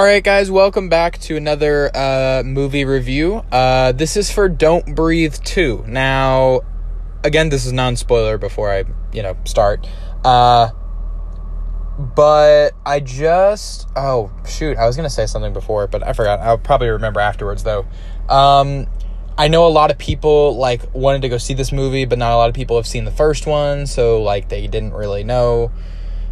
All right, guys, welcome back to another uh, movie review. Uh, this is for Don't Breathe 2. Now, again, this is non spoiler before I, you know, start. Uh, but I just. Oh, shoot. I was going to say something before, but I forgot. I'll probably remember afterwards, though. Um, I know a lot of people, like, wanted to go see this movie, but not a lot of people have seen the first one, so, like, they didn't really know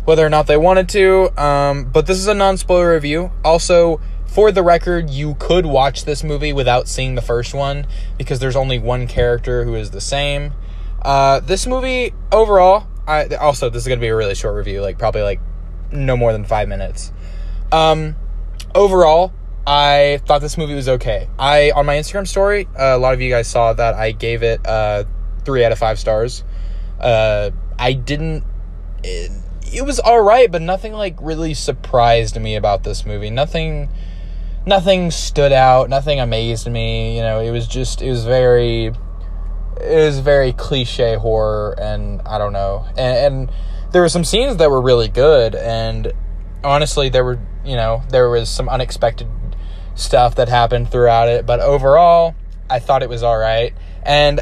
whether or not they wanted to. Um, but this is a non spoiler review. Also, for the record, you could watch this movie without seeing the first one because there's only one character who is the same. Uh, this movie overall, I also this is gonna be a really short review, like probably like no more than five minutes. Um, overall, I thought this movie was okay. I on my Instagram story, uh, a lot of you guys saw that I gave it uh, three out of five stars. Uh, I didn't. It, it was all right, but nothing like really surprised me about this movie. Nothing nothing stood out, nothing amazed me, you know, it was just it was very it was very cliche horror and I don't know. And, and there were some scenes that were really good and honestly there were, you know, there was some unexpected stuff that happened throughout it, but overall I thought it was all right. And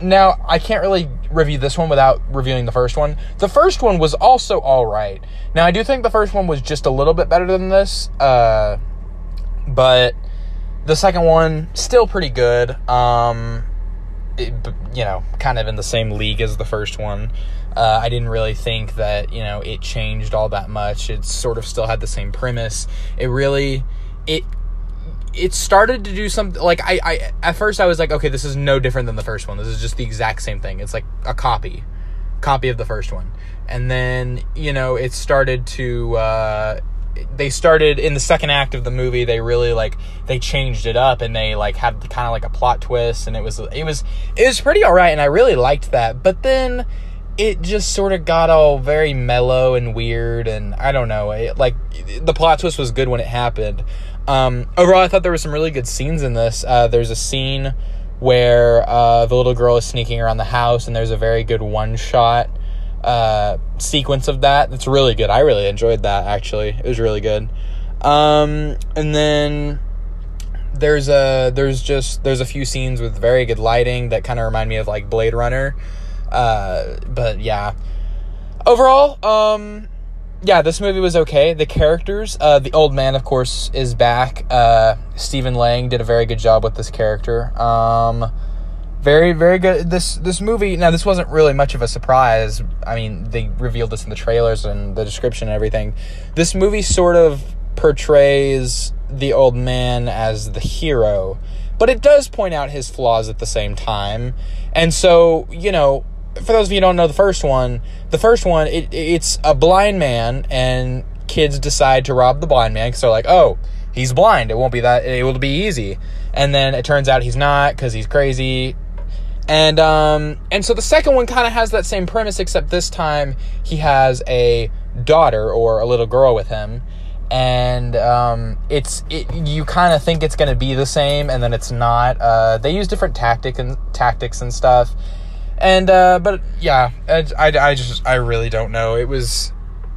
now, I can't really review this one without reviewing the first one. The first one was also all right. Now, I do think the first one was just a little bit better than this, uh, but the second one still pretty good. Um, it, you know, kind of in the same league as the first one. Uh, I didn't really think that you know it changed all that much. It sort of still had the same premise. It really, it it started to do something like I, I at first I was like, okay, this is no different than the first one. This is just the exact same thing. It's like a copy, copy of the first one. And then you know it started to. Uh, they started in the second act of the movie. They really like they changed it up and they like had kind of like a plot twist, and it was it was it was pretty alright, and I really liked that. But then it just sort of got all very mellow and weird, and I don't know. It, like the plot twist was good when it happened, um, overall, I thought there were some really good scenes in this. Uh, there's a scene where uh, the little girl is sneaking around the house, and there's a very good one shot uh, sequence of that. That's really good. I really enjoyed that. Actually, it was really good. Um, and then there's a there's just there's a few scenes with very good lighting that kind of remind me of like Blade Runner. Uh, but yeah, overall, um, yeah, this movie was okay. The characters, uh, the old man, of course, is back. Uh, Stephen Lang did a very good job with this character. Um, very, very good. This this movie. Now, this wasn't really much of a surprise. I mean, they revealed this in the trailers and the description and everything. This movie sort of portrays the old man as the hero, but it does point out his flaws at the same time. And so, you know, for those of you don't know the first one, the first one it, it's a blind man and kids decide to rob the blind man because they're like, oh, he's blind. It won't be that. It will be easy. And then it turns out he's not because he's crazy. And um and so the second one kind of has that same premise except this time he has a daughter or a little girl with him and um, it's it, you kind of think it's going to be the same and then it's not uh, they use different tactic and tactics and stuff and uh, but yeah, I, I, just I really don't know. It was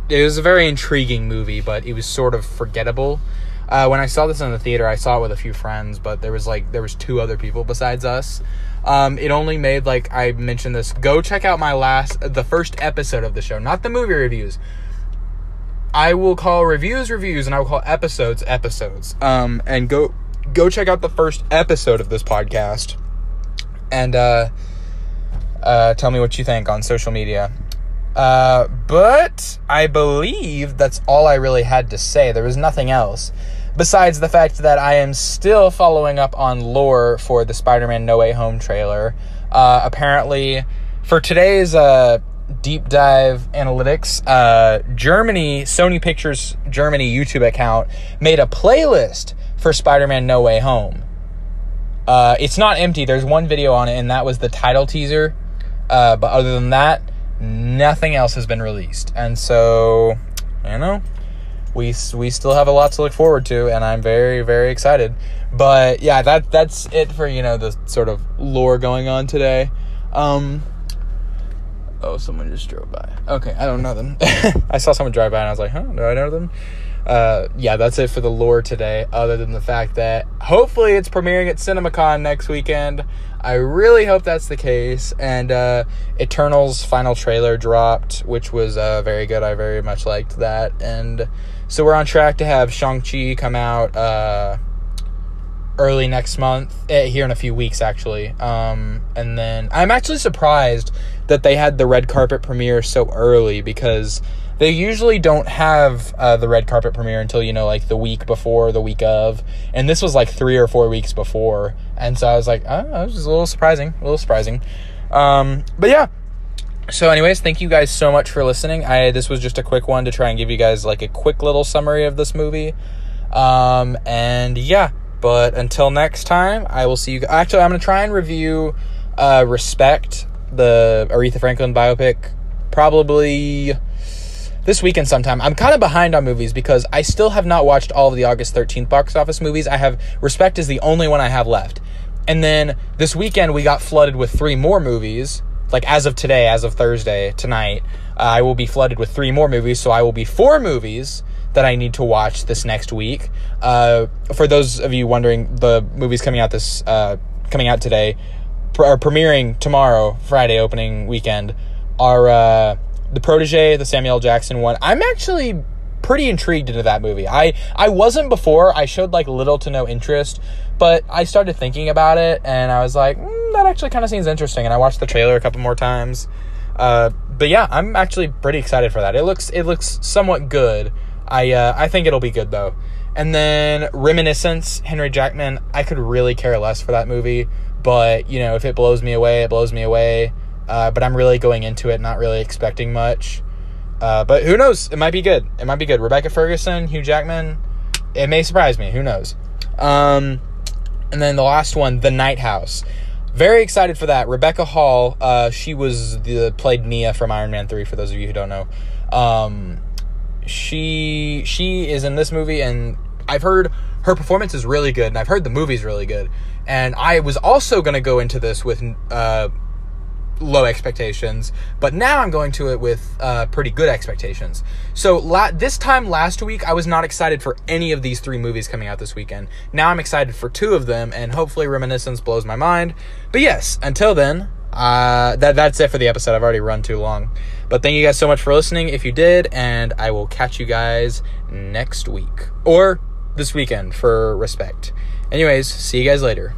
it was a very intriguing movie, but it was sort of forgettable. Uh, when I saw this in the theater, I saw it with a few friends, but there was like there was two other people besides us. Um, it only made like I mentioned this. Go check out my last the first episode of the show, not the movie reviews. I will call reviews reviews, and I will call episodes episodes. Um, and go go check out the first episode of this podcast, and uh uh, tell me what you think on social media. Uh, but I believe that's all I really had to say. There was nothing else. Besides the fact that I am still following up on lore for the Spider Man No Way Home trailer. Uh, apparently, for today's uh, deep dive analytics, uh, Germany, Sony Pictures Germany YouTube account made a playlist for Spider Man No Way Home. Uh, it's not empty. There's one video on it, and that was the title teaser uh, but other than that, nothing else has been released. And so, you know, we we still have a lot to look forward to, and I'm very very excited. But yeah, that that's it for you know the sort of lore going on today. Um, oh, someone just drove by. Okay, I don't know them. I saw someone drive by, and I was like, huh, do I know them? Uh, yeah, that's it for the lore today. Other than the fact that hopefully it's premiering at CinemaCon next weekend. I really hope that's the case. And uh, Eternals final trailer dropped, which was uh, very good. I very much liked that. And so we're on track to have Shang Chi come out uh, early next month, eh, here in a few weeks actually. Um, and then I'm actually surprised that they had the red carpet premiere so early because they usually don't have uh, the red carpet premiere until you know like the week before the week of. And this was like three or four weeks before. And so i was like oh was a little surprising a little surprising. Um, but yeah. So anyways thank you guys so much for listening. I this was just a quick one to try and give you guys like a quick little summary of this movie. Um, and yeah. But until next time i will see you actually i'm gonna try and review uh, respect the aretha franklin biopic probably this weekend sometime. I'm kind of behind on movies because I still have not watched all of the August 13th box office movies. I have Respect is the only one I have left. And then this weekend we got flooded with three more movies. Like as of today, as of Thursday, tonight, uh, I will be flooded with three more movies. So I will be four movies that I need to watch this next week. Uh, for those of you wondering, the movies coming out this uh, coming out today, are premiering tomorrow, Friday opening weekend, are uh, the protege, the Samuel Jackson one. I'm actually pretty intrigued into that movie. I I wasn't before. I showed like little to no interest, but I started thinking about it and I was like, mm, that actually kind of seems interesting. And I watched the trailer a couple more times. Uh, but yeah, I'm actually pretty excited for that. It looks it looks somewhat good. I uh, I think it'll be good though. And then Reminiscence, Henry Jackman. I could really care less for that movie, but you know, if it blows me away, it blows me away. Uh, but I'm really going into it not really expecting much. Uh, but who knows? It might be good. It might be good. Rebecca Ferguson, Hugh Jackman. It may surprise me. Who knows? Um, and then the last one, The Night House. Very excited for that. Rebecca Hall. Uh, she was the played Mia from Iron Man Three. For those of you who don't know, um, she she is in this movie, and I've heard her performance is really good, and I've heard the movie's really good. And I was also gonna go into this with uh, low expectations, but now I'm going to it with uh, pretty good expectations. So la- this time last week, I was not excited for any of these three movies coming out this weekend. Now I'm excited for two of them, and hopefully Reminiscence blows my mind. But yes, until then, uh, that that's it for the episode. I've already run too long, but thank you guys so much for listening. If you did, and I will catch you guys next week or this weekend for respect. Anyways, see you guys later.